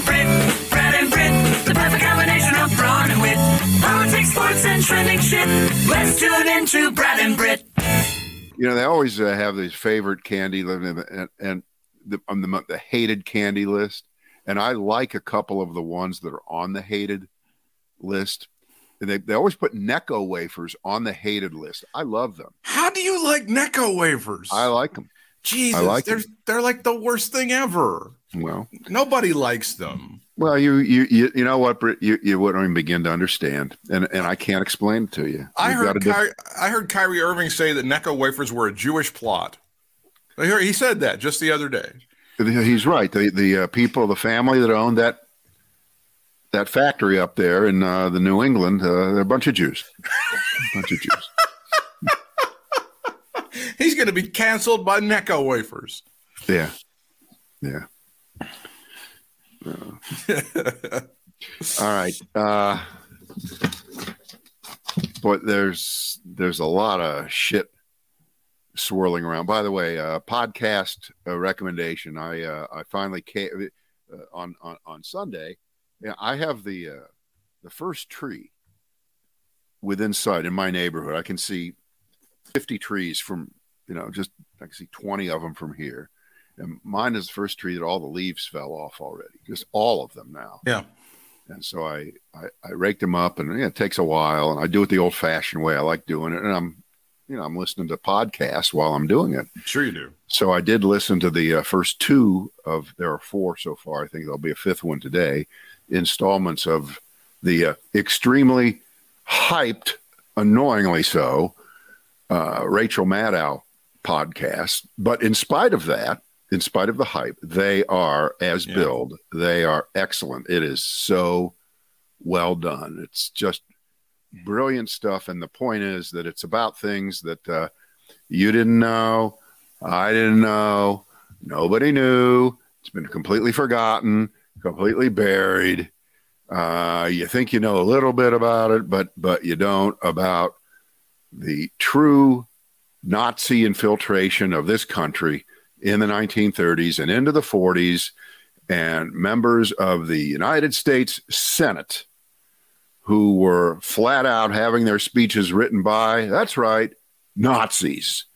and Brit, Brad and Brit, the perfect combination of brawn and wit. Politics, sports, and trending shit. Let's tune into Brad and Brit. You know, they always uh, have these favorite candy li- and, and the, on the, the hated candy list. And I like a couple of the ones that are on the hated list. And they, they always put Necco wafers on the hated list. I love them. How do you like Necco wafers? I like them. Jesus, like they're they're like the worst thing ever. Well, Nobody likes them. well, you you you, you know what, Britt? You, you wouldn't even begin to understand, and and I can't explain it to you. I You've heard gotta I heard Kyrie Irving say that Necco wafers were a Jewish plot. He said that just the other day. He's right. The the uh, people, the family that owned that that factory up there in uh, the New England, uh, they're a bunch of Jews. a bunch of Jews. He's going to be canceled by Necco wafers. Yeah, yeah. Uh, all right. Uh, but there's there's a lot of shit swirling around. By the way, uh, podcast uh, recommendation. I uh, I finally came uh, on on on Sunday. Yeah, I have the uh, the first tree within sight in my neighborhood. I can see fifty trees from you know just I can see twenty of them from here. And mine is the first tree that all the leaves fell off already, just all of them now. Yeah. And so I, I, I raked them up and yeah, it takes a while and I do it the old fashioned way. I like doing it. And I'm, you know, I'm listening to podcasts while I'm doing it. Sure you do. So I did listen to the uh, first two of, there are four so far. I think there'll be a fifth one today, installments of the uh, extremely hyped, annoyingly so, uh, Rachel Maddow podcast. But in spite of that, in spite of the hype, they are as Yeah. billed. They are excellent. It is so well done. It's just brilliant stuff. And the point is that it's about things that uh, you didn't know, I didn't know, nobody knew. It's been completely forgotten, completely buried. Uh, you think you know a little bit about it, but but you don't about the true Nazi infiltration of this country in the 1930s and into the 40s, and members of the United States Senate who were flat out having their speeches written by, that's right, Nazis.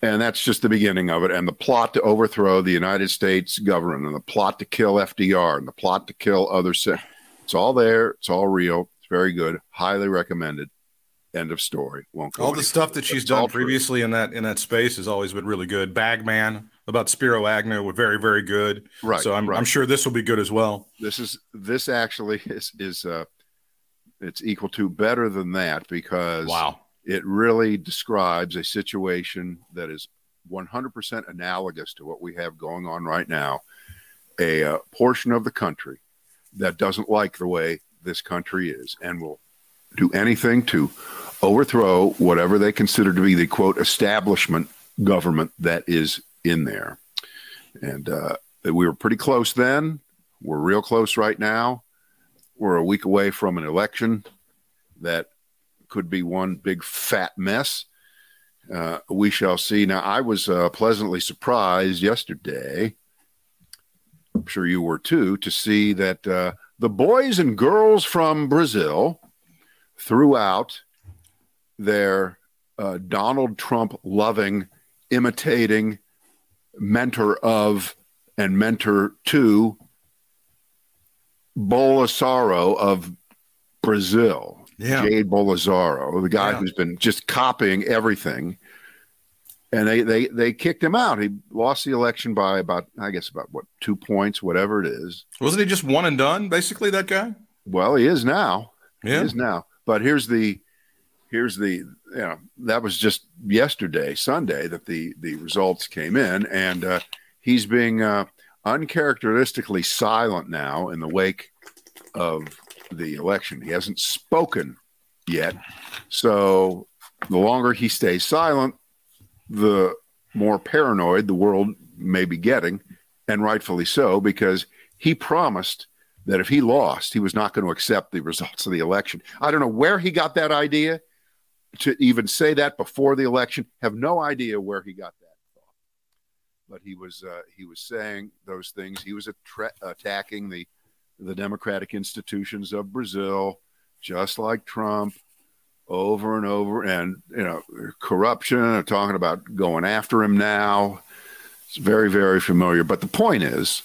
And that's just the beginning of it. And the plot to overthrow the United States government and the plot to kill FDR and the plot to kill other. Sen- it's all there. It's all real. It's very good. Highly recommended. End of story. Won't go All the stuff that she's done previously in that in that space has always been really good. Bagman about Spiro Agnew were very very good. Right, So I'm right. I'm sure this will be good as well. this is this actually is is uh it's equal to better than that because Wow. it really describes a situation that is 100% analogous to what we have going on right now a uh, portion of the country that doesn't like the way this country is and will do anything to overthrow whatever they consider to be the quote establishment government that is in there and uh, we were pretty close then we're real close right now we're a week away from an election that could be one big fat mess. Uh, we shall see. Now, I was uh, pleasantly surprised yesterday. I'm sure you were too, to see that uh, the boys and girls from Brazil threw out their uh, Donald Trump loving, imitating mentor of and mentor to Bolsonaro of Brazil. Yeah. Jair Bolsonaro, the guy Yeah. who's been just copying everything. And they, they they kicked him out. He lost the election by about I guess about what two points, whatever it is. Wasn't he just one and done basically that guy? Well, he is now. Yeah. He is now. But here's the here's the you know that was just yesterday, Sunday, that the the results came in, and uh, he's being uh, uncharacteristically silent now in the wake of the election. He hasn't spoken yet, so the longer he stays silent, the more paranoid the world may be getting, and rightfully so, because he promised that if he lost, he was not going to accept the results of the election. I don't know where he got that idea to even say that before the election. Have no idea where he got that thought. But he was uh, he was saying those things. He was attra- attacking the the democratic institutions of Brazil, just like Trump, over and over. And, you know, corruption, talking about going after him now. It's very, very familiar. But the point is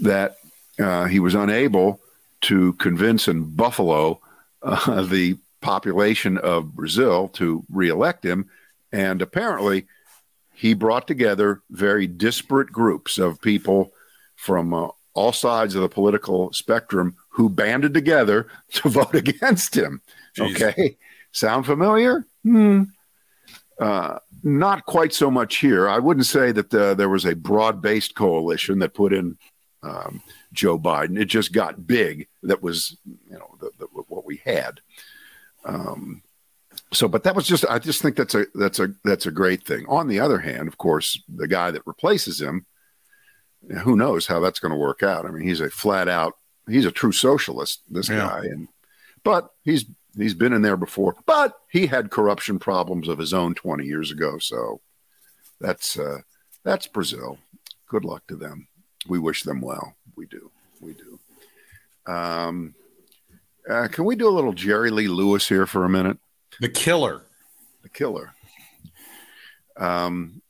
that uh, he was unable to convince in Buffalo uh, the population of Brazil to reelect him. And apparently, he brought together very disparate groups of people from uh, all sides of the political spectrum who banded together to vote against him. Jeez. Okay. Sound familiar? Hmm. Uh, not quite so much here. I wouldn't say that the, there was a broad based coalition that put in um, Joe Biden. It just got big. That was, you know, the, the, what we had. Um, so, but that was just. I just think that's a that's a that's a great thing. On the other hand, of course, the guy that replaces him, who knows how that's going to work out? I mean, he's a flat out. He's a true socialist. This yeah. guy, and but he's he's been in there before. But he had corruption problems of his own twenty years ago. So that's uh, that's Brazil. Good luck to them. We wish them well. We do. We do. Um, uh, can we do a little Jerry Lee Lewis here for a minute? The killer. The killer. Um,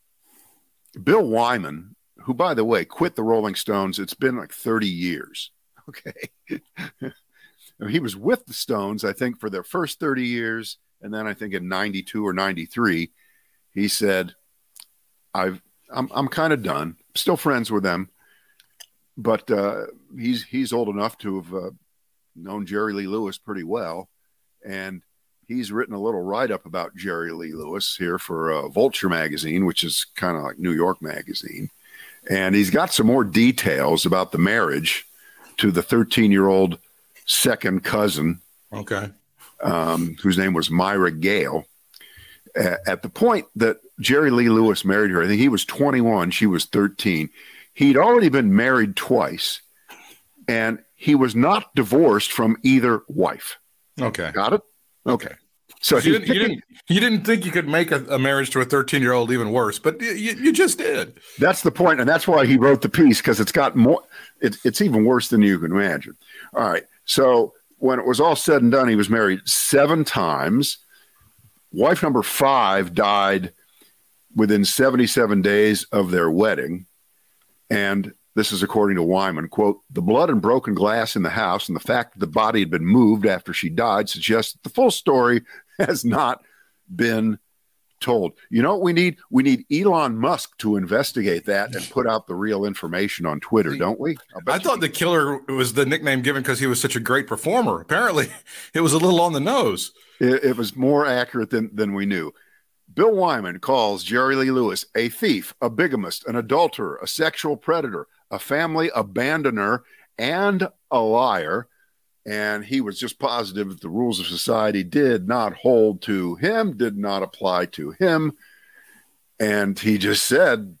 Bill Wyman, who, by the way, quit the Rolling Stones. It's been like 30 years. Okay. he was with the Stones, I think, for their first 30 years. And then I think in 92 or 93, he said, I've, I'm, I'm kind of done. Still friends with them. But uh, he's, he's old enough to have uh, known Jerry Lee Lewis pretty well. And he's written a little write up about Jerry Lee Lewis here for uh, Vulture magazine, which is kind of like New York magazine. And he's got some more details about the marriage to the 13 year old second cousin. Okay. Um, whose name was Myra Gale. at the point that Jerry Lee Lewis married her, I think he was 21, she was 13. He'd already been married twice, and he was not divorced from either wife. Okay. Got it? Okay. So you didn't, you didn't, you didn't think you could make a, a marriage to a 13 year old even worse, but you, you just did. That's the point, and that's why he wrote the piece because it's got more. It, it's even worse than you can imagine. All right. So when it was all said and done, he was married seven times. Wife number five died within 77 days of their wedding, and this is according to Wyman. Quote, the blood and broken glass in the house and the fact that the body had been moved after she died suggests that the full story has not been told. You know what we need? We need Elon Musk to investigate that and put out the real information on Twitter, don't we? I thought the killer was the nickname given because he was such a great performer. Apparently, it was a little on the nose. It, it was more accurate than, than we knew. Bill Wyman calls Jerry Lee Lewis a thief, a bigamist, an adulterer, a sexual predator, a family abandoner, and a liar. And he was just positive that the rules of society did not hold to him, did not apply to him. And he just said,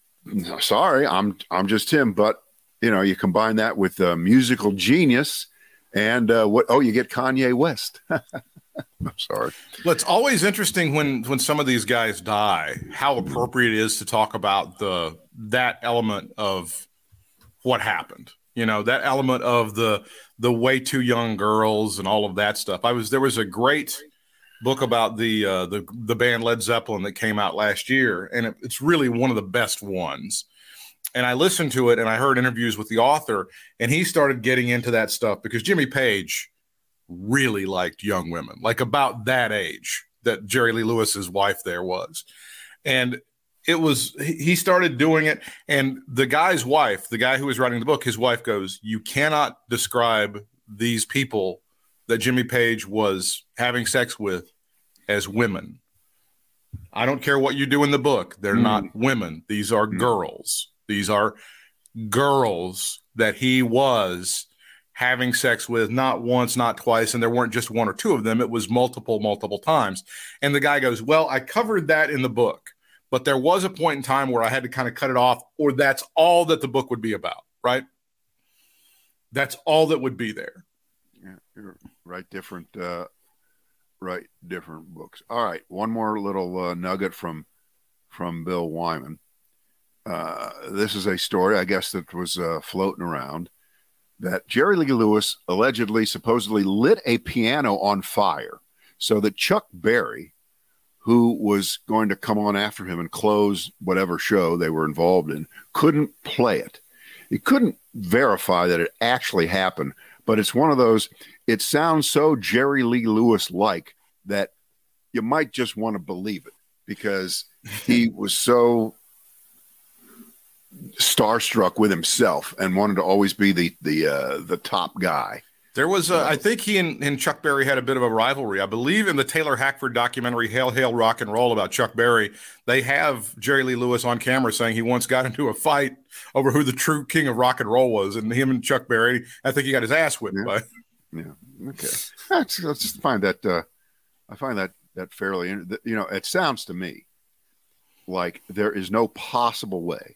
sorry, I'm I'm just him. But you know, you combine that with uh, musical genius and uh, what oh, you get Kanye West. I'm sorry. Well, it's always interesting when when some of these guys die, how appropriate it is to talk about the that element of what happened. You know, that element of the the way too young girls and all of that stuff. I was there was a great book about the uh, the the band Led Zeppelin that came out last year, and it, it's really one of the best ones. And I listened to it, and I heard interviews with the author, and he started getting into that stuff because Jimmy Page really liked young women, like about that age that Jerry Lee Lewis's wife there was, and it was he started doing it and the guy's wife the guy who was writing the book his wife goes you cannot describe these people that jimmy page was having sex with as women i don't care what you do in the book they're mm. not women these are mm. girls these are girls that he was having sex with not once not twice and there weren't just one or two of them it was multiple multiple times and the guy goes well i covered that in the book but there was a point in time where I had to kind of cut it off, or that's all that the book would be about, right? That's all that would be there. Yeah, right. Different, uh, right? Different books. All right, one more little uh, nugget from from Bill Wyman. Uh, this is a story, I guess, that was uh, floating around. That Jerry Lee Lewis allegedly, supposedly lit a piano on fire so that Chuck Berry, who was going to come on after him and close whatever show they were involved in, couldn't play it. He couldn't verify that it actually happened, but it's one of those, it sounds so Jerry Lee Lewis like that you might just want to believe it because he was so starstruck with himself and wanted to always be the the uh, the top guy. There was, a, I think he and, and, Chuck Berry had a bit of a rivalry. I believe in the Taylor Hackford documentary "Hail Hail Rock and Roll" about Chuck Berry, they have Jerry Lee Lewis on camera saying he once got into a fight over who the true king of rock and roll was, and him and Chuck Berry, I think he got his ass whipped. Yeah. By. Yeah. Okay. That's, let's just find that. Uh, I find that that fairly. You know, it sounds to me like there is no possible way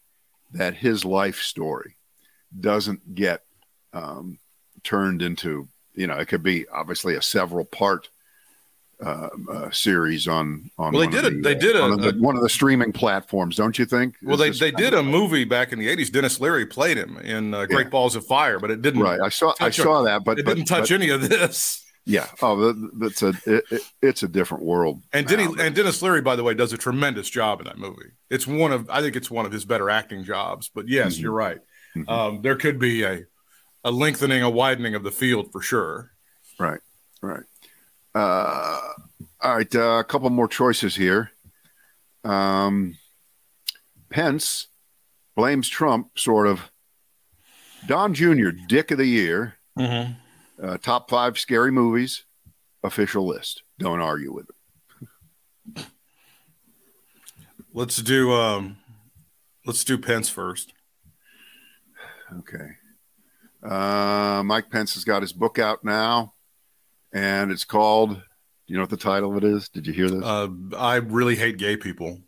that his life story doesn't get um, turned into you know it could be obviously a several part uh, uh, series on on well they did the, they did a, one, of the, a, one of the streaming platforms don't you think? Well they, they did a movie back in the 80s dennis leary played him in uh, great yeah. balls of fire but it didn't right. I saw i saw that but it but, didn't touch but, any of this yeah oh that's a it, it, it's a different world and Denny, and dennis leary by the way does a tremendous job in that movie it's one of i think it's one of his better acting jobs but yes mm-hmm. you're right mm-hmm. um, there could be a a lengthening, a widening of the field for sure. Right, right. Uh, all right, uh, a couple more choices here. Um, Pence blames Trump, sort of. Don Jr., Dick of the Year, mm-hmm. Uh, top five scary movies, official list. Don't argue with it. let's do um, let's do Pence first. Okay. Uh, Mike Pence has got his book out now, and it's called. Do you know what the title of it is? Did you hear this? Uh, I really hate gay people.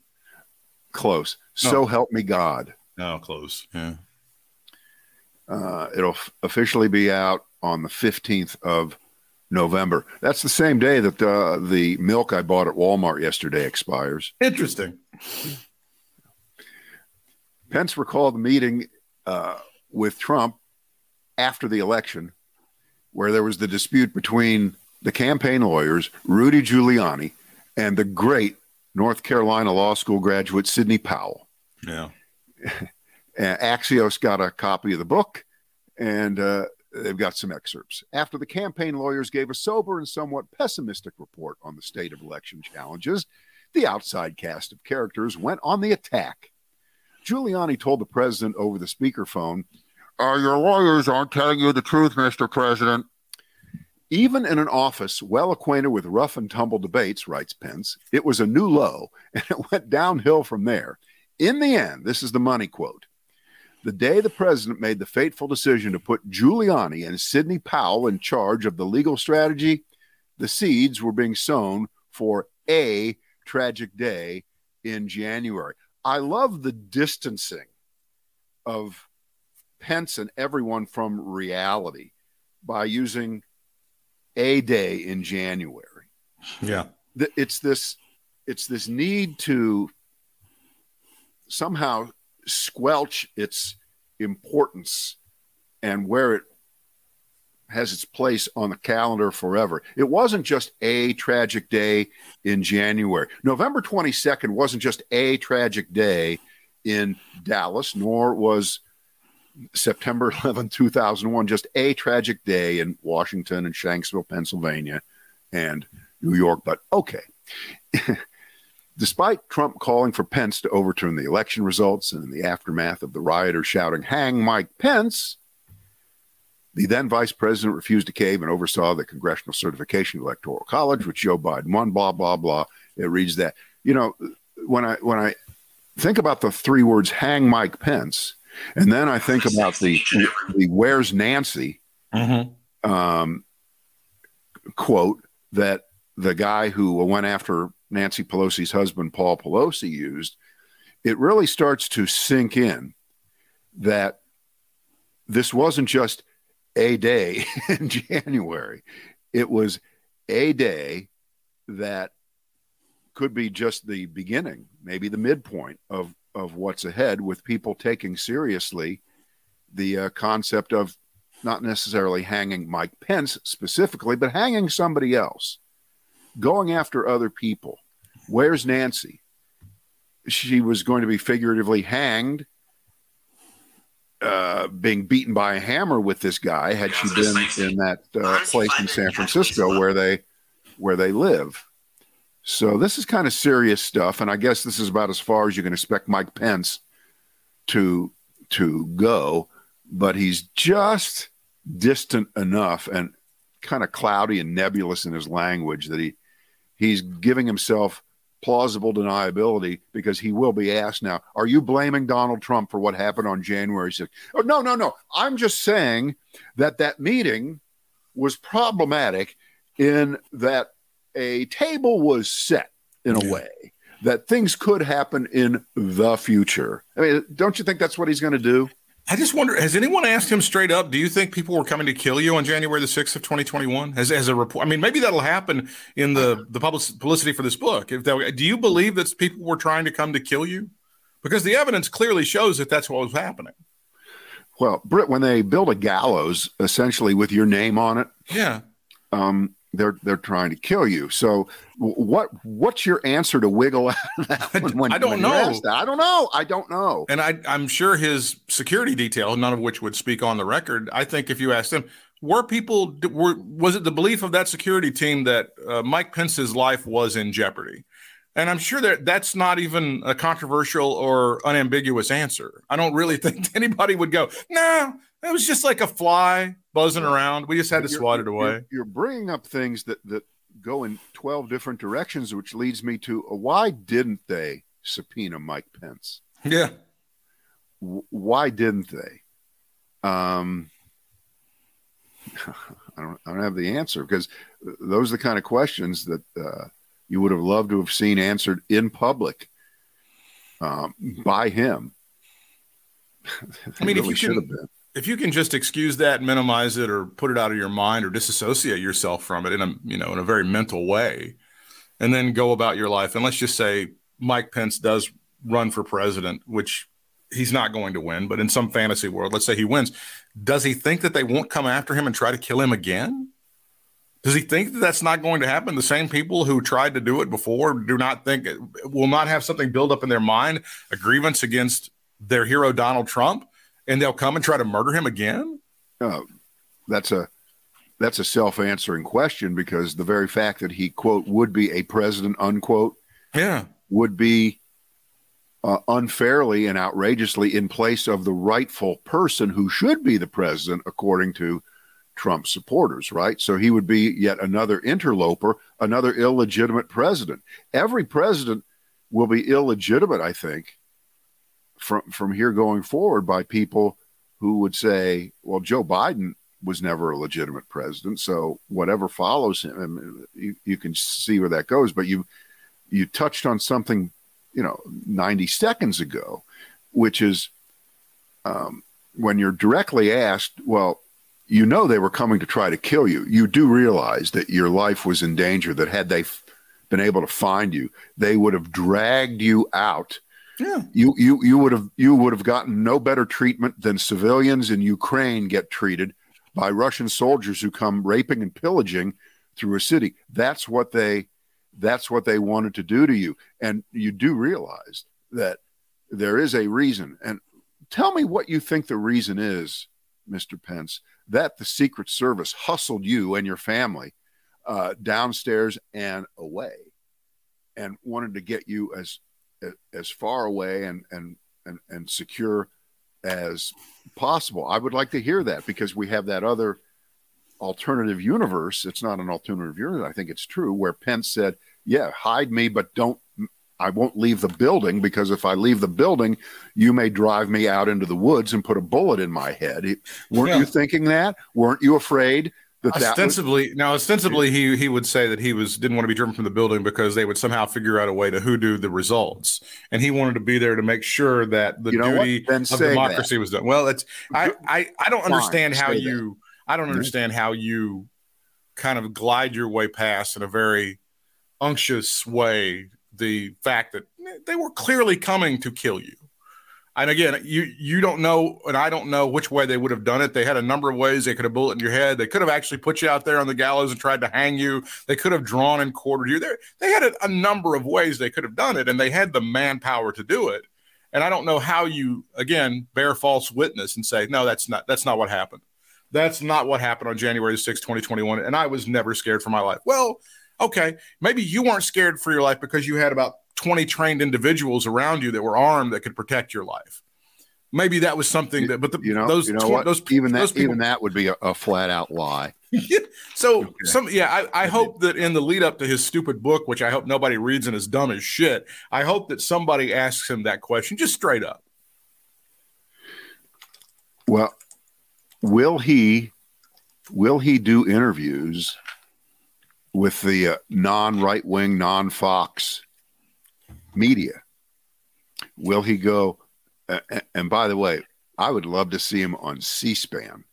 Close. So help me God. No, close. Yeah. Uh, it'll f- officially be out on the 15th of November. That's the same day that uh, the milk I bought at Walmart yesterday expires. Interesting. Pence recalled the meeting uh, with Trump after the election, where there was the dispute between the campaign lawyers, Rudy Giuliani, and the great North Carolina Law School graduate, Sidney Powell. Yeah. Axios got a copy of the book, and uh, they've got some excerpts. After the campaign lawyers gave a sober and somewhat pessimistic report on the state of election challenges, the outside cast of characters went on the attack. Giuliani told the president over the speakerphone uh, your lawyers aren't telling you the truth, Mr. President. Even in an office well acquainted with rough and tumble debates, writes Pence, it was a new low and it went downhill from there. In the end, this is the money quote. The day the president made the fateful decision to put Giuliani and Sidney Powell in charge of the legal strategy, the seeds were being sown for a tragic day in January. I love the distancing of Pence and everyone from reality by using a day in January. Yeah. It's this it's this need to somehow squelch its importance and where it has its place on the calendar forever. It wasn't just a tragic day in January. November 22nd wasn't just a tragic day in Dallas, nor was September 11, 2001, just a tragic day in Washington and Shanksville, Pennsylvania, and New York. But okay. Despite Trump calling for Pence to overturn the election results and in the aftermath of the rioters shouting, Hang Mike Pence, the then vice president refused to cave and oversaw the congressional certification of electoral college, which Joe Biden won, blah, blah, blah. It reads that. You know, when I when I think about the three words hang Mike Pence, and then I think about the the "Where's Nancy" mm-hmm. um, quote that the guy who went after Nancy Pelosi's husband, Paul Pelosi, used. It really starts to sink in that this wasn't just a day in January; it was a day that could be just the beginning, maybe the midpoint of of what's ahead with people taking seriously the uh, concept of not necessarily hanging Mike Pence specifically, but hanging somebody else, going after other people. Where's Nancy? She was going to be figuratively hanged, uh, being beaten by a hammer with this guy had she been in that uh, place in San Francisco where they where they live. So this is kind of serious stuff, and I guess this is about as far as you can expect Mike Pence to to go. But he's just distant enough and kind of cloudy and nebulous in his language that he he's giving himself plausible deniability because he will be asked now are you blaming donald trump for what happened on january 6th oh, no no no. I'm just saying that that meeting was problematic in that a table was set in a way that things could happen in the future. I mean don't you think that's what he's going to do I just wonder, has anyone asked him straight up, do you think people were coming to kill you on January the 6th of 2021? As, as a report, I mean, maybe that'll happen in the, the public, publicity for this book. If that, Do you believe that people were trying to come to kill you? Because the evidence clearly shows that that's what was happening. Well, Britt, when they build a gallows essentially with your name on it, yeah, um, they're they're trying to kill you. So what what's your answer to wiggle out of that when, I don't know. I don't know. I don't know. And I I'm sure his security detail, none of which would speak on the record. I think if you asked him, were people were was it the belief of that security team that uh, Mike Pence's life was in jeopardy? And I'm sure that that's not even a controversial or unambiguous answer. I don't really think anybody would go, nah, it was just like a fly buzzing around. We just had to swat it away. You're, you're, bringing up things that that go in twelve different directions, which leads me to uh, why didn't they subpoena Mike Pence? Yeah, why didn't they? Um, I don't. I don't have the answer because those are the kind of questions that uh, you would have loved to have seen answered in public um, by him. I mean, really if you can, if you can just excuse that, minimize it, or put it out of your mind, or disassociate yourself from it in a you know in a very mental way, and then go about your life. And let's just say Mike Pence does run for president, which he's not going to win, but in some fantasy world, let's say he wins. Does he think that they won't come after him and try to kill him again? Does he think that that's not going to happen? The same people who tried to do it before do not think it will not have something build up in their mind, a grievance against their hero Donald Trump and they'll come and try to murder him again? Uh, that's a that's a self-answering question because the very fact that he quote would be a president unquote yeah would be uh, unfairly and outrageously in place of the rightful person who should be the president according to Trump supporters, right? So he would be yet another interloper, another illegitimate president. Every president will be illegitimate, I think, from from here going forward by people who would say, "Well, Joe Biden was never a legitimate president, so whatever follows him, you, you can see where that goes." But you you touched on something, you know, ninety seconds ago, which is um, when you're directly asked, "Well." You know they were coming to try to kill you. You do realize that your life was in danger. That had they f- been able to find you, they would have dragged you out yeah. You you you would have you would have gotten no better treatment than civilians in Ukraine get treated by Russian soldiers who come raping and pillaging through a city. That's what they that's what they wanted to do to you. And you do realize that there is a reason. And tell me what you think the reason is, Mr. Pence, that the Secret Service hustled you and your family uh, downstairs and away and wanted to get you as as far away and and and, and secure as possible. I would like to hear that because we have that other alternative universe. It's not an alternative universe. I think it's true where Pence said, "Yeah, hide me, but don't. I won't leave the building because if I leave the building, you may drive me out into the woods and put a bullet in my head." Weren't yeah. you thinking that? Weren't you afraid that ostensibly, that was, now ostensibly, he he would say that he was didn't want to be driven from the building because they would somehow figure out a way to hoodoo the results, and he wanted to be there to make sure that the duty of democracy that. was done. Well, it's I I, I don't Fine, understand how you. I don't mm-hmm. understand how you kind of glide your way past in a very unctuous way the fact that they were clearly coming to kill you. And again, you you don't know, and I don't know which way they would have done it. They had a number of ways they could have bullet in your head. They could have actually put you out there on the gallows and tried to hang you. They could have drawn and quartered you. There, they had a, a number of ways they could have done it, and they had the manpower to do it. And I don't know how you again bear false witness and say no, that's not that's not what happened. That's not what happened on January 6, 2021. And I was never scared for my life. Well, okay, maybe you weren't scared for your life because you had about 20 trained individuals around you that were armed that could protect your life. Maybe that was something that, but the, You know, those, you know tw- what? those even that those people, even that would be a, a flat out lie. so Okay. some, yeah, I, I hope that in the lead up to his stupid book, which I hope nobody reads and is dumb as shit, I hope that somebody asks him that question just straight up. Well, will he will he do interviews with the uh, non right wing, non Fox media? Will he go? Uh, and by the way, I would love to see him on C-SPAN,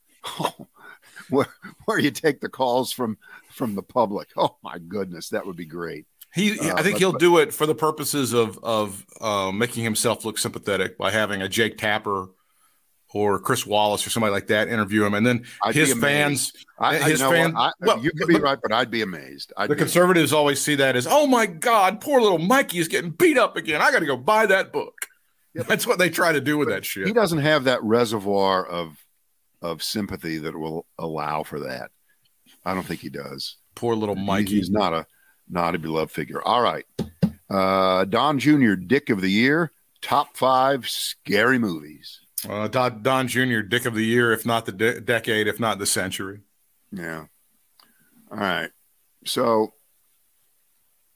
where where you take the calls from from the public. Oh my goodness, that would be great. He, Uh, I think but- he'll do it for the purposes of of uh, making himself look sympathetic by having a Jake Tapper or Chris Wallace or somebody like that interview him, and then I'd his fans. I, his you? I, well, you could be right, but I'd be amazed. I'd the be- conservatives always see that as, oh my God, poor little Mikey is getting beat up again. I got to go buy that book. That's what they try to do with that shit. he doesn't have that reservoir of of sympathy that will allow for that. I don't think he does. Poor little Mikey. he's not a not a beloved figure. All right, uh, Don Jr. Dick of the Year, top five scary movies. Uh, Don, Don Jr., Dick of the Year, if not the de- decade, if not the century. Yeah. All right. So,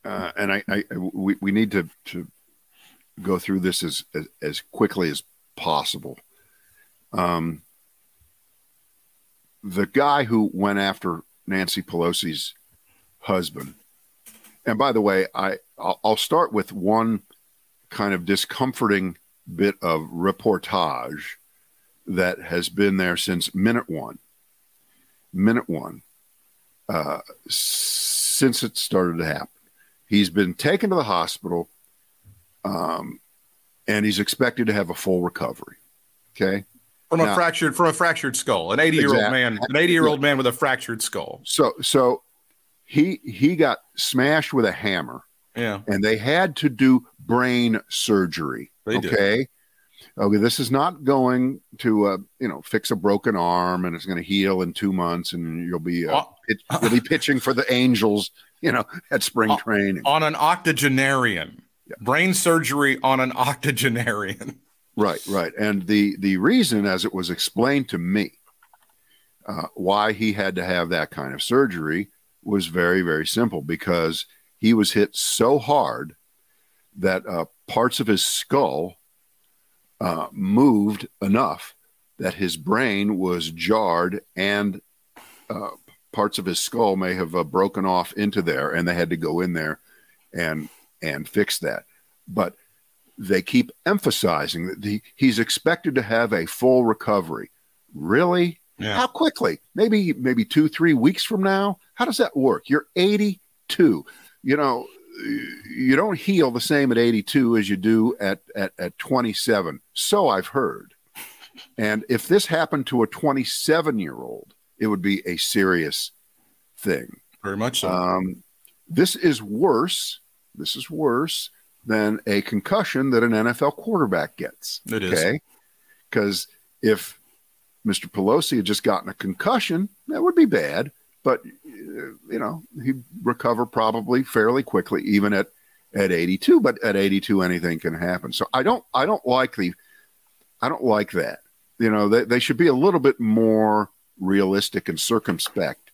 uh, and I, I we, we need to to go through this as as, as quickly as possible. Um, the guy who went after Nancy Pelosi's husband, and by the way, I I'll, I'll start with one kind of discomforting bit of reportage that has been there since minute one minute one uh, since it started to happen. He's been taken to the hospital, um, and he's expected to have a full recovery. Okay, From a fractured from a fractured skull, an 80 year old Exactly. man, an 80 year old man with a fractured skull. so so he he got smashed with a hammer, Yeah. and they had to do brain surgery. They did. okay. Okay, this is not going to uh, you know fix a broken arm and it's going to heal in two months and you'll be uh, Oh. pitch, you'll be pitching for the Angels, you know, at spring Oh. training. On an octogenarian. Brain surgery on an octogenarian. Right, right. And the the reason, as it was explained to me, uh, why he had to have that kind of surgery was very, very simple because he was hit so hard that uh, parts of his skull uh, moved enough that his brain was jarred and uh, parts of his skull may have uh, broken off into there, and they had to go in there and and fix that. But they keep emphasizing that the, he's expected to have a full recovery. Really? Yeah. How quickly? Maybe maybe two three weeks from now. How does that work? You're 82. You know, you don't heal the same at 82 as you do at at, at 27. So I've heard. And if this happened to a 27 year old, it would be a serious thing. Very much so. Um, this is worse. This is worse than a concussion that an NFL quarterback gets. It is. Okay. Because if Mr. Pelosi had just gotten a concussion, that would be bad. But, uh, you know, he'd recover probably fairly quickly, even at, at 82. But at 82, anything can happen. So I don't, I don't like the, I don't like that. You know, they, they should be a little bit more realistic and circumspect.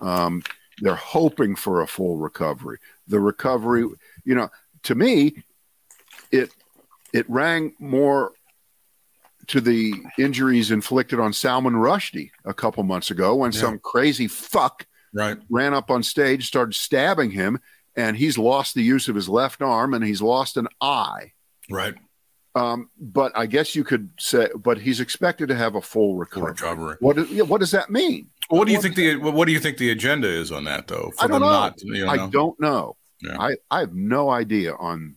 Um, they're hoping for a full recovery. The recovery, you know, to me, it it rang more to the injuries inflicted on Salman Rushdie a couple months ago when Yeah. some crazy fuck right. ran up on stage, started stabbing him, and he's lost the use of his left arm and he's lost an eye. Right. Um, but I guess you could say, but he's expected to have a full recovery. Recovery. What, do- what does that mean? What do you think the what do you think the agenda is on that though? I don't know. not you I don't know. Yeah. I, I have no idea on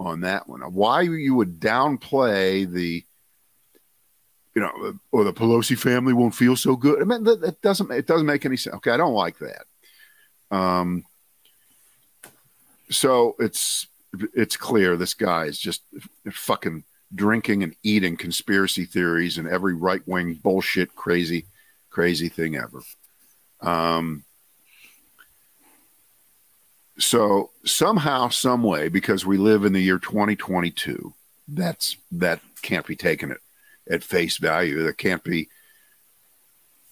on that one. Why you would downplay the, you know, or the Pelosi family won't feel so good. I mean, that, that doesn't it doesn't make any sense. Okay, I don't like that. Um, so it's it's clear this guy is just fucking drinking and eating conspiracy theories and every right wing bullshit, crazy, crazy thing ever. Um, so somehow, some way, because we live in the year 2022, that's that can't be taken at, at face value. That can't be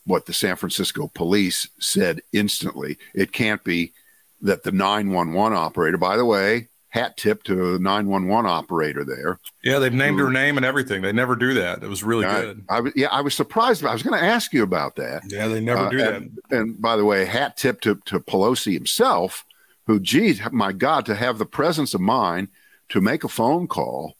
what the San Francisco police said instantly. It can't be that the 911 operator, by the way, hat tip to the 911 operator there. Yeah, they've named who, her name and everything. They never do that. It was really I, good. I, I, yeah, I was surprised. I was going to ask you about that. Yeah, they never uh, do and, that. And by the way, hat tip to, to Pelosi himself, who, geez, my God, to have the presence of mind to make a phone call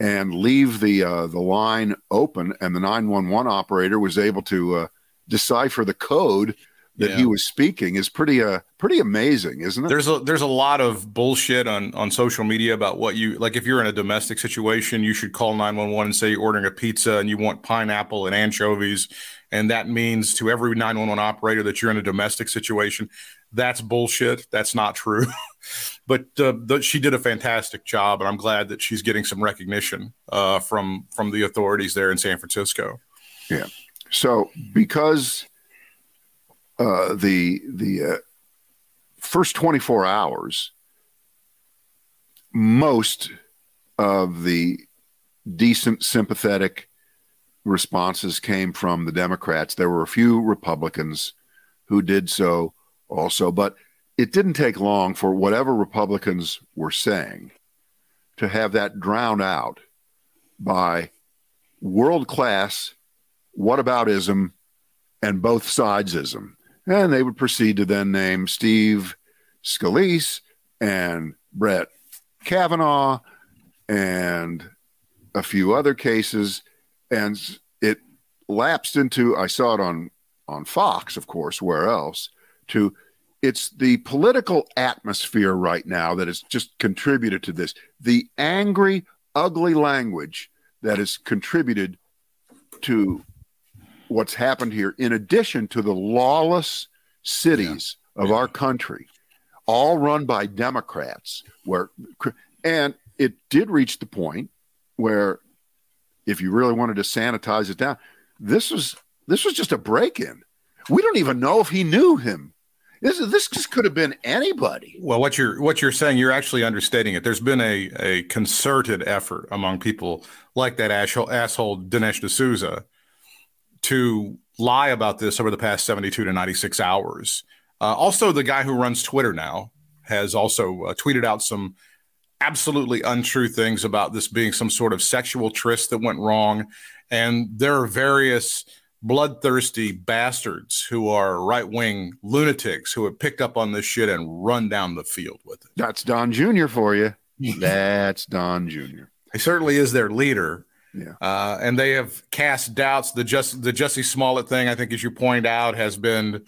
and leave the uh, the line open, and the 911 operator was able to uh, decipher the code that yeah. he was speaking is pretty uh pretty amazing, isn't it? There's a there's a lot of bullshit on on social media about what you like if you're in a domestic situation, you should call 911 and say you're ordering a pizza and you want pineapple and anchovies and that means to every 911 operator that you're in a domestic situation. That's bullshit. That's not true. but uh, the, she did a fantastic job, and I'm glad that she's getting some recognition uh, from from the authorities there in San Francisco. Yeah. So because uh, the the uh, first 24 hours, most of the decent, sympathetic responses came from the Democrats. There were a few Republicans who did so also, but it didn't take long for whatever Republicans were saying to have that drowned out by world class whataboutism and both sidesism. And they would proceed to then name Steve Scalise and Brett Kavanaugh and a few other cases. And it lapsed into, I saw it on, on Fox, of course, where else, to it's the political atmosphere right now that has just contributed to this. The angry, ugly language that has contributed to what's happened here, in addition to the lawless cities yeah. of yeah. our country, all run by Democrats, where and it did reach the point where if you really wanted to sanitize it down, this was this was just a break-in. We don't even know if he knew him. This this just could have been anybody. Well, what you're what you're saying, you're actually understating it. There's been a a concerted effort among people like that asshole, asshole Dinesh D'Souza to lie about this over the past 72 to 96 hours. Uh, also, the guy who runs Twitter now has also uh, tweeted out some absolutely untrue things about this being some sort of sexual tryst that went wrong. And there are various bloodthirsty bastards who are right wing lunatics who have picked up on this shit and run down the field with it. That's Don Jr. for you. That's Don Jr. He certainly is their leader. Yeah. Uh, and they have cast doubts. The just the Jussie Smollett thing, I think, as you point out, has been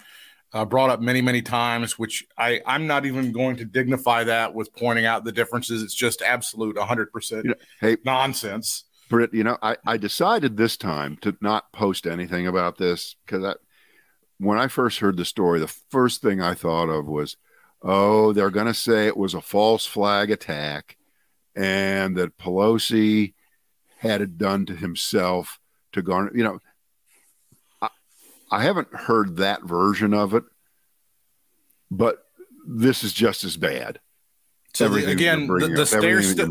uh, brought up many, many times. Which I I'm not even going to dignify that with pointing out the differences. It's just absolute 100 you percent hey nonsense. Britt, you know, I I decided this time to not post anything about this because when I first heard the story, the first thing I thought of was, oh, they're going to say it was a false flag attack, and that Pelosi had it done to himself to garner. You know, I, I haven't heard that version of it, but this is just as bad. So the, again, the, the stair step,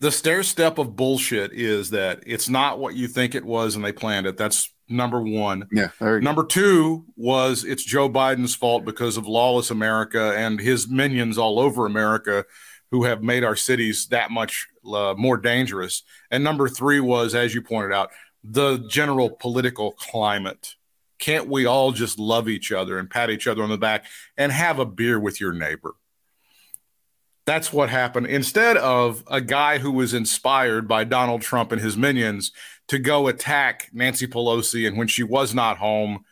the stair step of bullshit is that it's not what you think it was, and they planned it. That's number one. Yeah. Number two was it's Joe Biden's fault because of lawless America and his minions all over America who have made our cities that much uh, more dangerous. And number three was, as you pointed out, the general political climate. Can't we all just love each other and pat each other on the back and have a beer with your neighbor? That's what happened. Instead of a guy who was inspired by Donald Trump and his minions to go attack Nancy Pelosi, and when she was not home,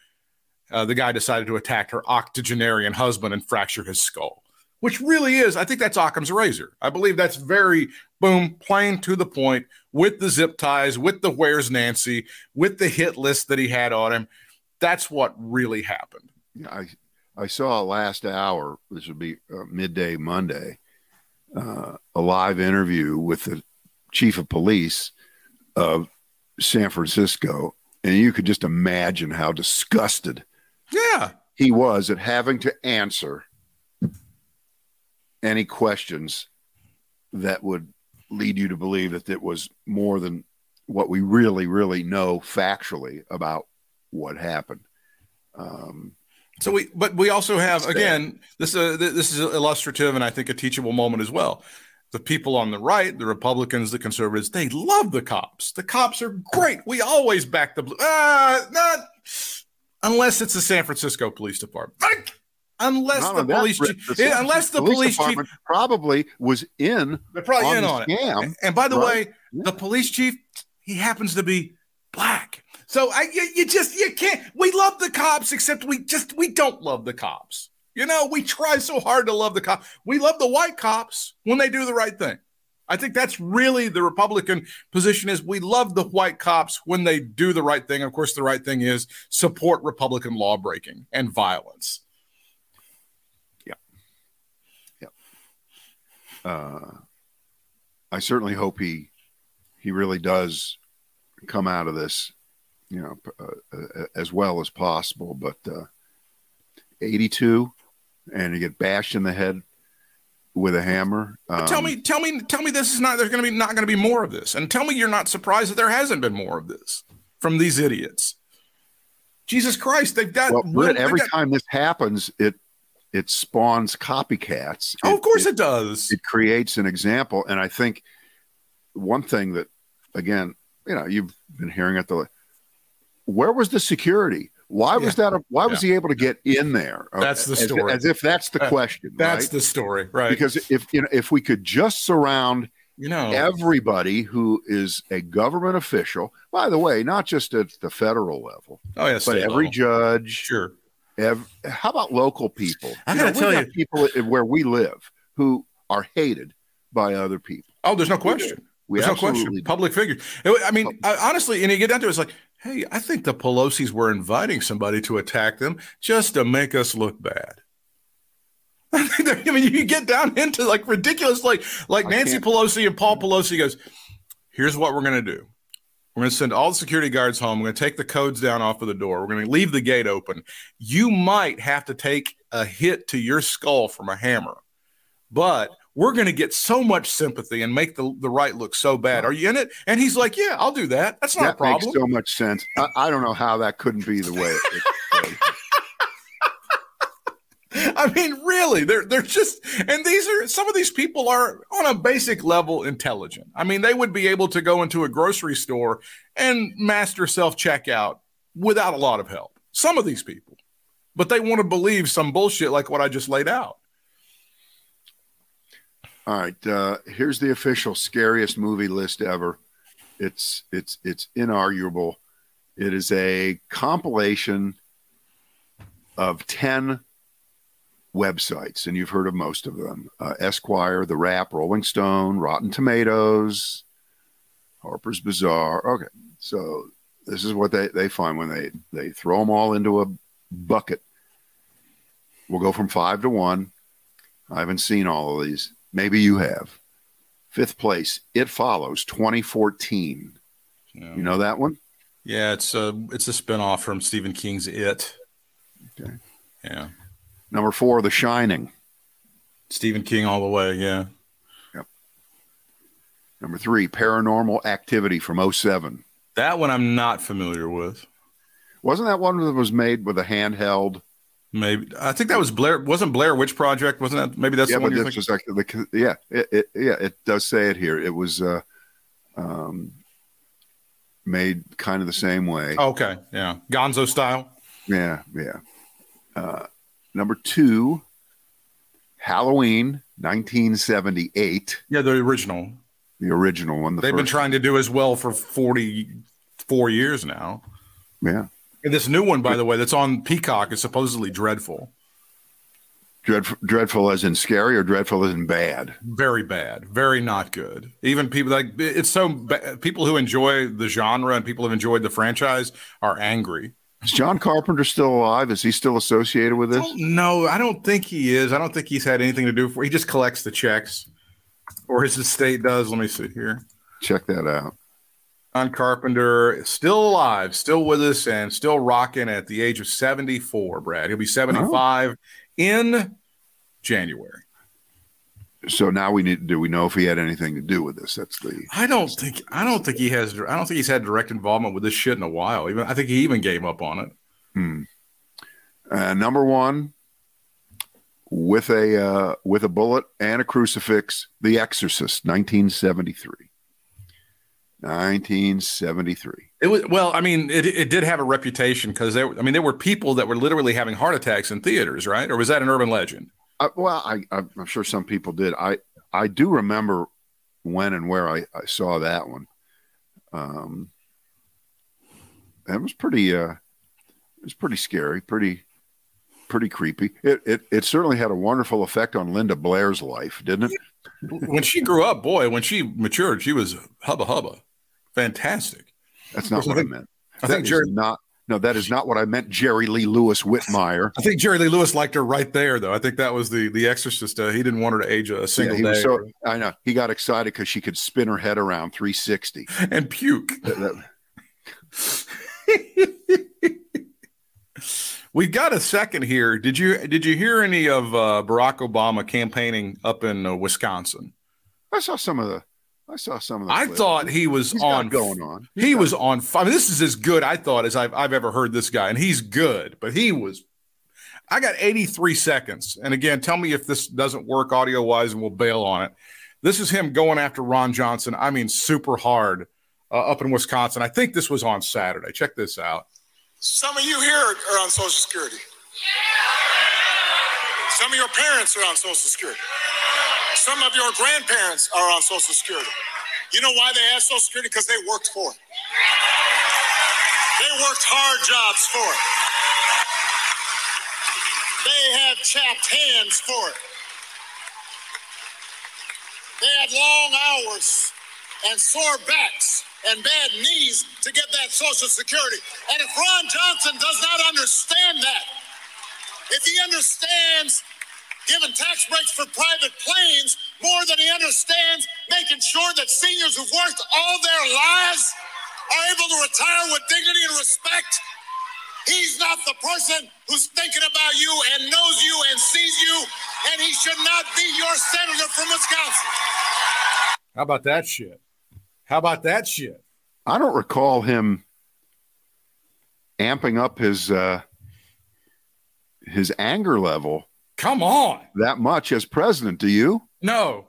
uh, the guy decided to attack her octogenarian husband and fracture his skull which really is, I think that's Occam's razor. I believe that's very boom, plain to the point with the zip ties, with the where's Nancy, with the hit list that he had on him. That's what really happened. I I saw last hour. This would be uh, midday Monday. Uh, a live interview with the chief of police of San Francisco, and you could just imagine how disgusted Yeah. he was at having to answer any questions that would lead you to believe that it was more than what we really, really know factually about what happened. Um, So we, but we also have again this uh, this is illustrative and I think a teachable moment as well. The people on the right, the Republicans, the conservatives, they love the cops. The cops are great. We always back the blue. Uh, not unless it's the San Francisco Police Department. Unless the police, chief, the unless the Francisco police chief, probably was in they're probably on in the on it. scam. And, and by the right? way, the police chief, he happens to be black. So I, you, you just you can't. We love the cops, except we just we don't love the cops. You know, we try so hard to love the cops. We love the white cops when they do the right thing. I think that's really the Republican position is we love the white cops when they do the right thing. Of course, the right thing is support Republican law breaking and violence. Yeah. Yeah. Uh, I certainly hope he he really does come out of this, you know, uh, uh, as well as possible. But uh, 82, and you get bashed in the head with a hammer. But tell um, me, tell me, tell me this is not there's gonna be not gonna be more of this. And tell me you're not surprised that there hasn't been more of this from these idiots. Jesus Christ, they've got Well, every got- time this happens, it it spawns copycats. Oh, of course it, it does. it creates an example. And I think one thing that, again, you know, you've been hearing at the, where was the security? Why was that? A, why was he able to get in there? That's the story. As, if that's the That- question. That's right? the story, right? because if you know if we could just surround you know, everybody who is a government official, by the way, not just at the federal level, oh yeah, but every level. judge, sure. ev- how about local people? I You know, gotta tell you- people where we live who are hated by other people. Oh, there's no question. We There's no question. do. Public figures. I mean, I, honestly, and you get down to it, it's like, hey, I think the Pelosi's were inviting somebody to attack them just to make us look bad. I mean, you get down into like ridiculous, like like I Nancy can't- Pelosi and Paul Pelosi goes, here's what we're gonna do. We're going to send all the security guards home. We're going to take the codes down off of the door. We're going to leave the gate open. You might have to take a hit to your skull from a hammer, but we're going to get so much sympathy and make the, the right look so bad. Are you in it? And he's like, Yeah, I'll do that. That's not a that problem. makes so much sense. I, I don't know how that couldn't be the way. It, it, I mean, really, they're they're just and these are some of these people are on a basic level intelligent. I mean, they would be able to go into a grocery store and master self checkout without a lot of help. Some of these people, but they want to believe some bullshit like what I just laid out. All right, uh, here's the official scariest movie list ever. It's it's it's inarguable. It is a compilation of ten websites, and you've heard of most of them: uh, Esquire, The Wrap, Rolling Stone, Rotten Tomatoes, Harper's Bazaar. Okay, so this is what they they find when they they throw them all into a bucket. We'll go from five to one. I haven't seen all of these. Maybe you have. Fifth place, It Follows 2014. Yeah, You know that one? yeah it's a it's a spinoff from Stephen King's It. Okay. Yeah, Number four, The Shining. Stephen King all the way. Yeah, Yep. Number three, Paranormal Activity from 07. that one I'm not familiar with. Wasn't that one that was made with a handheld? Maybe I think that was Blair. Wasn't Blair Witch Project? Wasn't that maybe that's yeah, the one you're thinking? the yeah, it, it yeah, it does say it here. It was uh, um, made kind of the same way. Oh, okay, yeah, Gonzo style. Yeah, yeah. Uh, number two, Halloween 1978, Yeah, the original. the original one. The They've been trying to do as well for 44 years now. Yeah. And this new one, by the way, that's on Peacock is supposedly dreadful. Dreadful, dreadful as in scary or dreadful as in bad? Very bad, very not good. Even people like it's so ba- people who enjoy the genre and people who have enjoyed the franchise are angry. Is John Carpenter still alive? Is he still associated with this? No, I don't think he is. I don't think he's had anything to do for. He just collects the checks, or his estate does. Let me see here. Check that out. John Carpenter still alive, still with us, and still rocking at the age of seventy-four. Brad, he'll be seventy-five in January. So now we need. Do we know if he had anything to do with this? That's the. I don't think. I don't think he has. I don't think he's had direct involvement with this shit in a while. Even I think he even gave up on it. Hmm. Uh, number one, with a uh, with a bullet and a crucifix, The Exorcist, 1973. 1973. It was well. I mean, it, it did have a reputation because there. I mean, there were people that were literally having heart attacks in theaters, right? Or was that an urban legend? Uh, well, I, I'm sure some people did. I I do remember when and where I, I saw that one. Um, that was pretty. Uh, it was pretty scary. Pretty pretty creepy. It, it it certainly had a wonderful effect on Linda Blair's life, didn't it? when she grew up, boy, when she matured, she was hubba hubba, fantastic. That's not I what think- I meant. I That think Jerry. not. No, that is not what I meant. Jerry Lee Lewis Whitmire. I think Jerry Lee Lewis liked her right there, though. I think that was the the Exorcist. Uh, he didn't want her to age a single Yeah, day so, I know he got excited because she could spin her head around 360. and puke. We've got a second here. Did you did you hear any of uh, Barack Obama campaigning up in uh, Wisconsin? I saw some of the. I saw some of the. I clips. thought he was He's got on going on. He was on. I mean, this is as good I thought as I've I've ever heard this guy, and he's good. But he was. I got 83 seconds, and again, tell me if this doesn't work audio wise, and we'll bail on it. This is him going after Ron Johnson. I mean, super hard uh, up in Wisconsin. I think this was on Saturday. Check this out. Some of you here are on Social Security. Some of your parents are on Social Security. Some of your grandparents are on Social Security. You know why they have Social Security? Because they worked for it. They worked hard jobs for it. They had chapped hands for it. They had long hours and sore backs and bad knees to get that Social Security. And if Ron Johnson does not understand that, if he understands giving tax breaks for private planes more than he understands making sure that seniors who've worked all their lives are able to retire with dignity and respect, he's not the person who's thinking about you and knows you and sees you, and he should not be your senator from Wisconsin. How about that shit? How about that shit? I don't recall him amping up his uh, his anger level Come on. that much as president. Do you? No,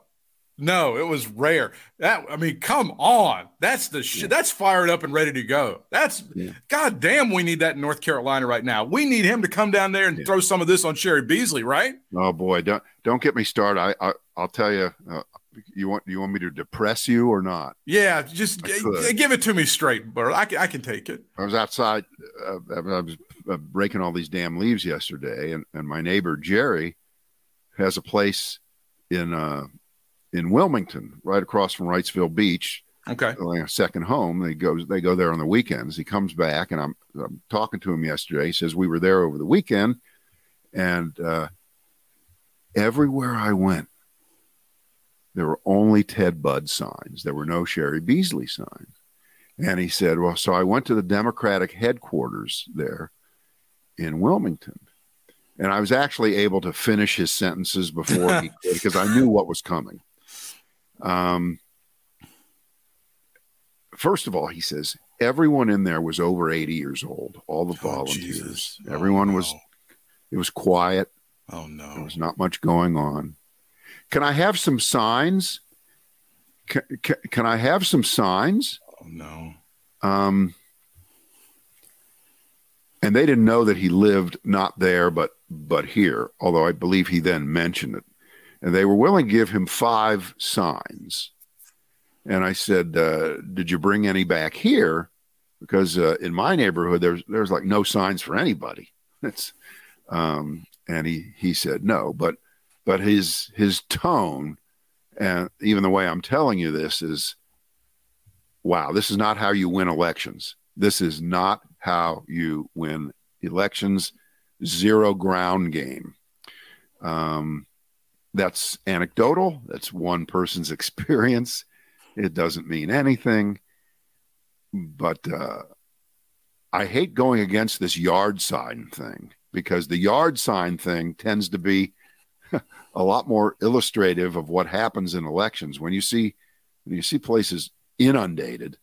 no, it was rare. That I mean, come on. That's the shit. That's fired up and ready to go. That's Yeah. god damn. We need that in North Carolina right now. We need him to come down there and Yeah. throw some of this on Cheri Beasley, right? Oh boy, don't don't get me started. I, I I'll tell you. Uh, you want you want me to depress you or not? Yeah, just g- give it to me straight, bro. I can, I can take it. I was outside. Uh, I was uh, breaking all these damn leaves yesterday, and, and my neighbor Jerry has a place in uh, in Wilmington, right across from Wrightsville Beach, Okay. like a second home. They go they go there on the weekends. He comes back, and I'm I'm talking to him yesterday. He says we were there over the weekend, and uh, everywhere I went, there were only Ted Budd signs. There were no Cheri Beasley signs. And he said, Well, so I went to the Democratic headquarters there in Wilmington. And I was actually able to finish his sentences before he could because I knew what was coming. Um, first of all, he says, everyone in there was over 80 years old, all the Oh, volunteers. Oh, Everyone was, no. it was quiet. Oh no. There was not much going on. Can I have some signs? Can, can, can I have some signs? Oh no. Um, and they didn't know that he lived not there, but but here. Although I believe he then mentioned it, and they were willing to give him five signs. And I said, uh, "Did you bring any back here?" Because uh, in my neighborhood, there's there's like no signs for anybody. It's um, and he he said no. But but his his tone and even the way I'm telling you this is, wow, this is not how you win elections. This is not how you win elections. Zero ground game. Um, that's anecdotal. That's one person's experience. It doesn't mean anything. But uh, I hate going against this yard sign thing because the yard sign thing tends to be a lot more illustrative of what happens in elections. When you see when you see places inundated,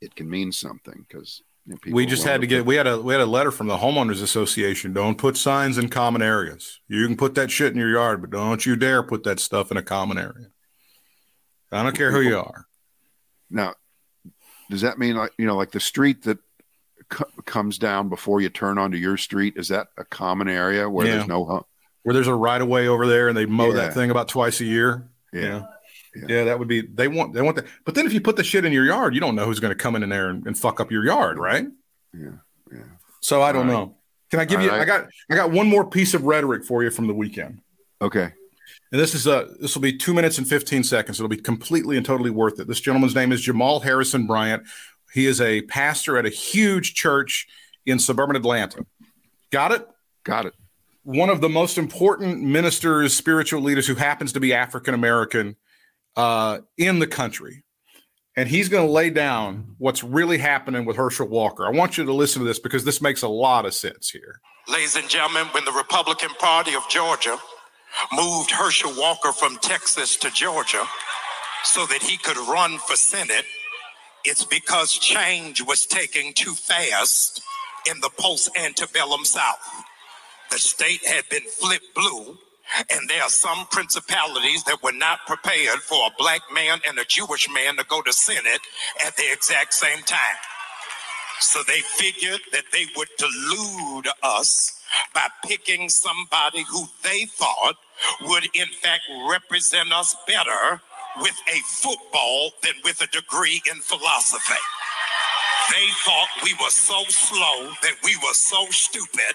it can mean something because you know, we just had to get we had a we had a letter from the homeowners association. Don't put signs in common areas. You can put that shit in your yard, but don't you dare put that stuff in a common area. I don't care who you are. Now, does that mean like you know like the street that c- comes down before you turn onto your street is that a common area where Yeah. there's no Where there's a right of way over there and they mow Yeah. that thing about twice a year. Yeah. Yeah. Yeah. Yeah, that would be they want they want that. But then if you put the shit in your yard, you don't know who's going to come in, there and, and fuck up your yard, right? yeah yeah So I don't right. know. Can I give All you? right. I got I got one more piece of rhetoric for you from the weekend, okay and this is uh this will be two minutes and fifteen seconds. It'll be completely and totally worth it. This gentleman's name is Jamal Harrison Bryant. He is a pastor at a huge church in suburban Atlanta. Got it? got it one of the most important ministers, spiritual leaders who happens to be African American uh, in the country. And he's going to lay down what's really happening with Herschel Walker. I want you to listen to this because this makes a lot of sense here. Ladies and gentlemen, when the Republican Party of Georgia moved Herschel Walker from Texas to Georgia so that he could run for Senate, it's because change was taking too fast in the post antebellum South. The state had been flipped blue, and there are some principalities that were not prepared for a black man and a Jewish man to go to Senate at the exact same time. So they figured that they would delude us by picking somebody who they thought would, in fact, represent us better with a football than with a degree in philosophy. They thought we were so slow, that we were so stupid,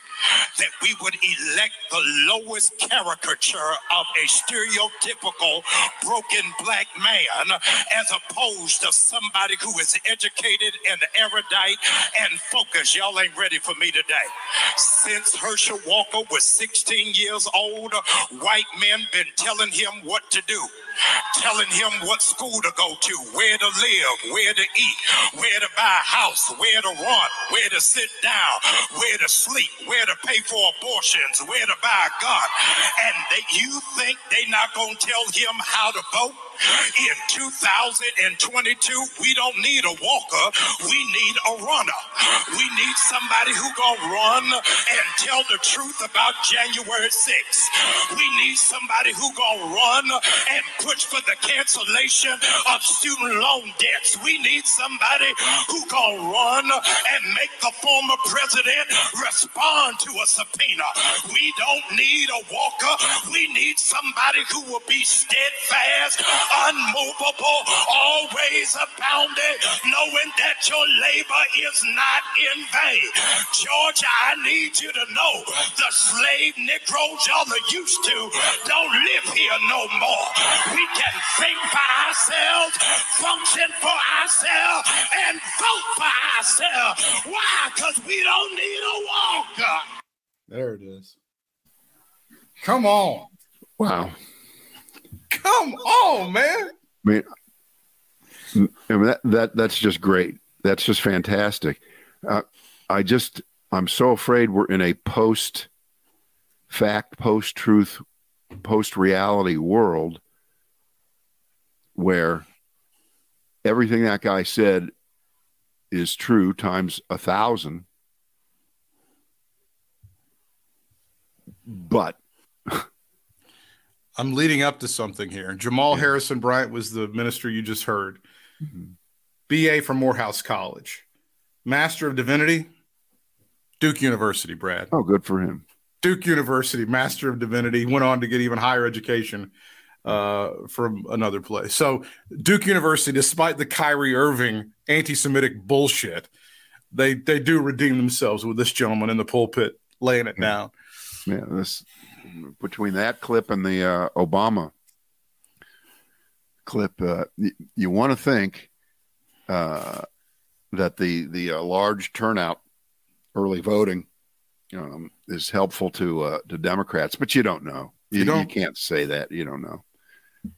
that we would elect the lowest caricature of a stereotypical broken black man as opposed to somebody who is educated and erudite and focused. Y'all ain't ready for me today. Since Herschel Walker was 16 years old, white men been telling him what to do telling him what school to go to, where to live, where to eat, where to buy house, where to run, where to sit down, where to sleep, where to pay for abortions, where to buy a gun. And they, you think they not gonna tell him how to vote? In 2022, we don't need a walker, we need a runner. We need somebody who gonna run and tell the truth about January 6th. We need somebody who gonna run and push for the cancellation of student loan debts. We need somebody who gonna run and make the former president respond to a subpoena. We don't need a walker. We need somebody who will be steadfast, unmovable, always abounding, knowing that your labor is not in vain. Georgia, I need you to know the slave Negroes y'all are used to don't live here no more. We can think for ourselves, function for ourselves, and vote for ourselves. Why? Because we don't need a walker. There it is. Come on. wow Come on, man. I mean, I mean that, that that's just great. That's just fantastic. Uh, I just I'm so afraid we're in a post fact, post truth, post reality world where everything that guy said is true times a thousand. But I'm leading up to something here. Jamal Harrison Bryant was the minister you just heard. BA from Morehouse College, Master of Divinity, Duke University, Brad. oh, good for him. Duke University, Master of Divinity, went on to get even higher education uh, from another place. So, Duke University, despite the Kyrie Irving anti Semitic bullshit, they, they do redeem themselves with this gentleman in the pulpit laying it down. Yeah, this between that clip and the uh, Obama clip, uh, y- you want to think uh, that the the uh, large turnout early voting um, is helpful to uh, to Democrats, but you don't know. You, You don't. you can't say that. You don't know.